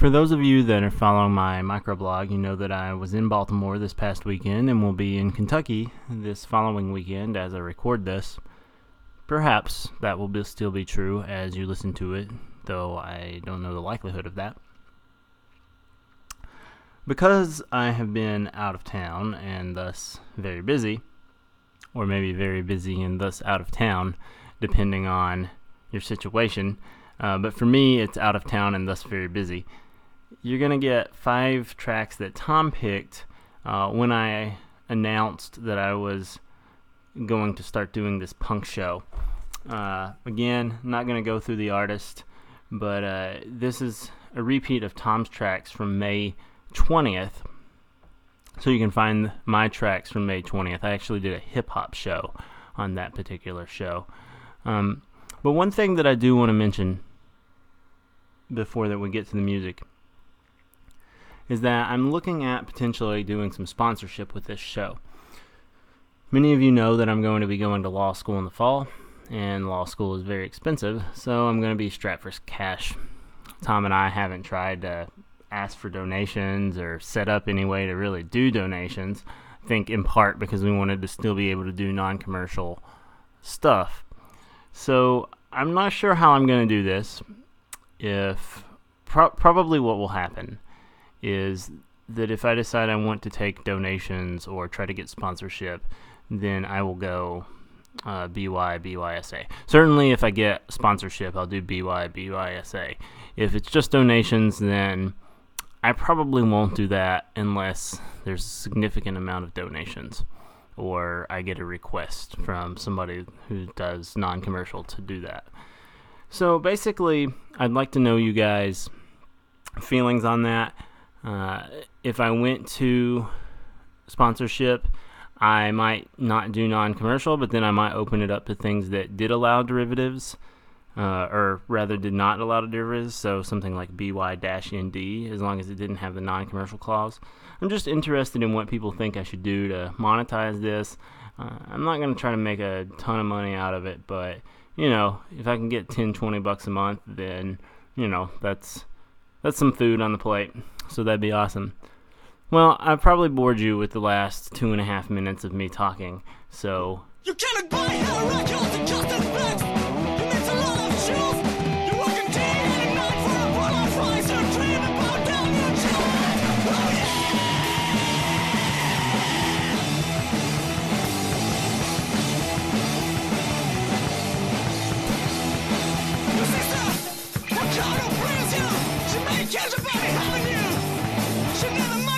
For those of you that are following my microblog, you know that I was in Baltimore this past weekend and will be in Kentucky this following weekend as I record this. Perhaps that will be, still be true as you listen to it, though I don't know the likelihood of that. Because I have been out of town and thus very busy, or maybe very busy and thus out of town, depending on your situation, uh, but for me, it's out of town and thus very busy. You're going to get five tracks that Tom picked uh, when I announced that I was going to start doing this punk show. Uh, again, not going to go through the artist, but uh, this is a repeat of Tom's tracks from May 20th. So you can find my tracks from May 20th. I actually did a hip hop show on that particular show. Um, but one thing that I do want to mention before that we get to the music is that I'm looking at potentially doing some sponsorship with this show. Many of you know that I'm going to be going to law school in the fall, and law school is very expensive, so I'm going to be strapped for cash. Tom and I haven't tried to ask for donations or set up any way to really do donations. I think in part because we wanted to still be able to do non commercial stuff. So I'm not sure how I'm going to do this if pro- probably what will happen is that if I decide I want to take donations or try to get sponsorship, then I will go uh, BY BYSA. Certainly, if I get sponsorship, I'll do BY BYSA. If it's just donations, then I probably won't do that unless there's a significant amount of donations or I get a request from somebody who does non commercial to do that. So basically, I'd like to know you guys' feelings on that. Uh, if I went to sponsorship, I might not do non commercial, but then I might open it up to things that did allow derivatives, uh, or rather did not allow derivatives. So something like BY ND, as long as it didn't have the non commercial clause. I'm just interested in what people think I should do to monetize this. Uh, I'm not going to try to make a ton of money out of it, but you know, if I can get 10, 20 bucks a month, then, you know, that's that's some food on the plate. So that'd be awesome. Well, I probably bored you with the last two and a half minutes of me talking, so. should give him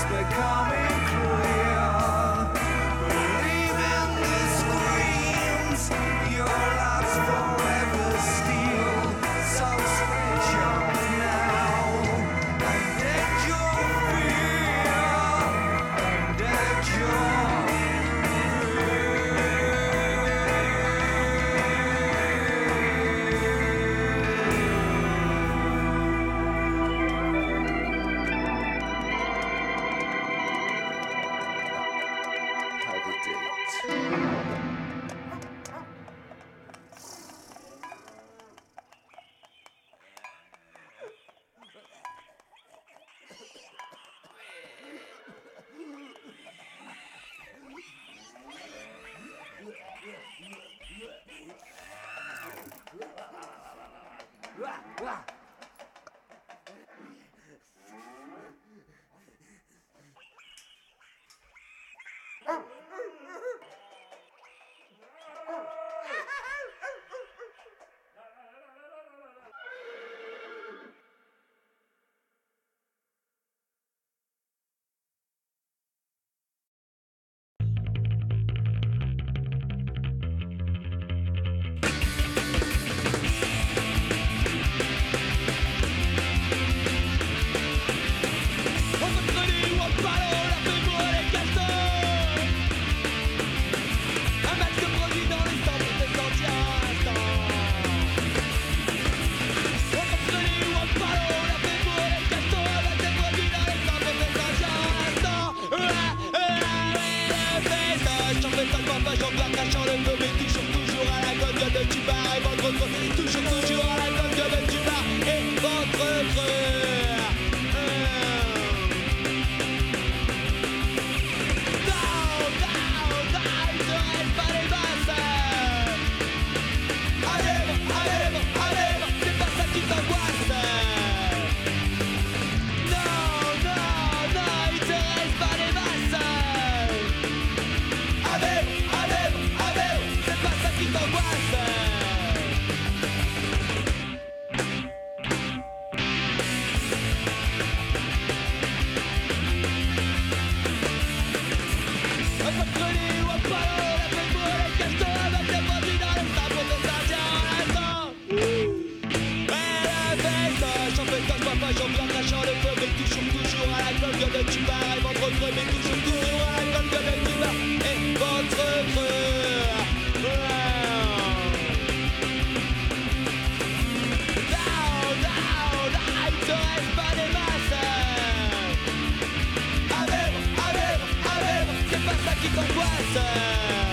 it's becoming que Comparsa.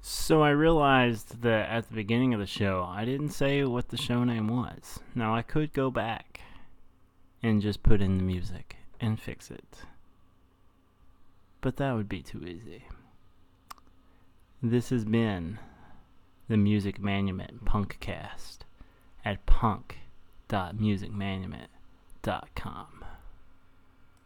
So I realized that at the beginning of the show, I didn't say what the show name was. Now I could go back and just put in the music and fix it. But that would be too easy. This has been the Music Manumit Punkcast at punk.musicmanumit.com.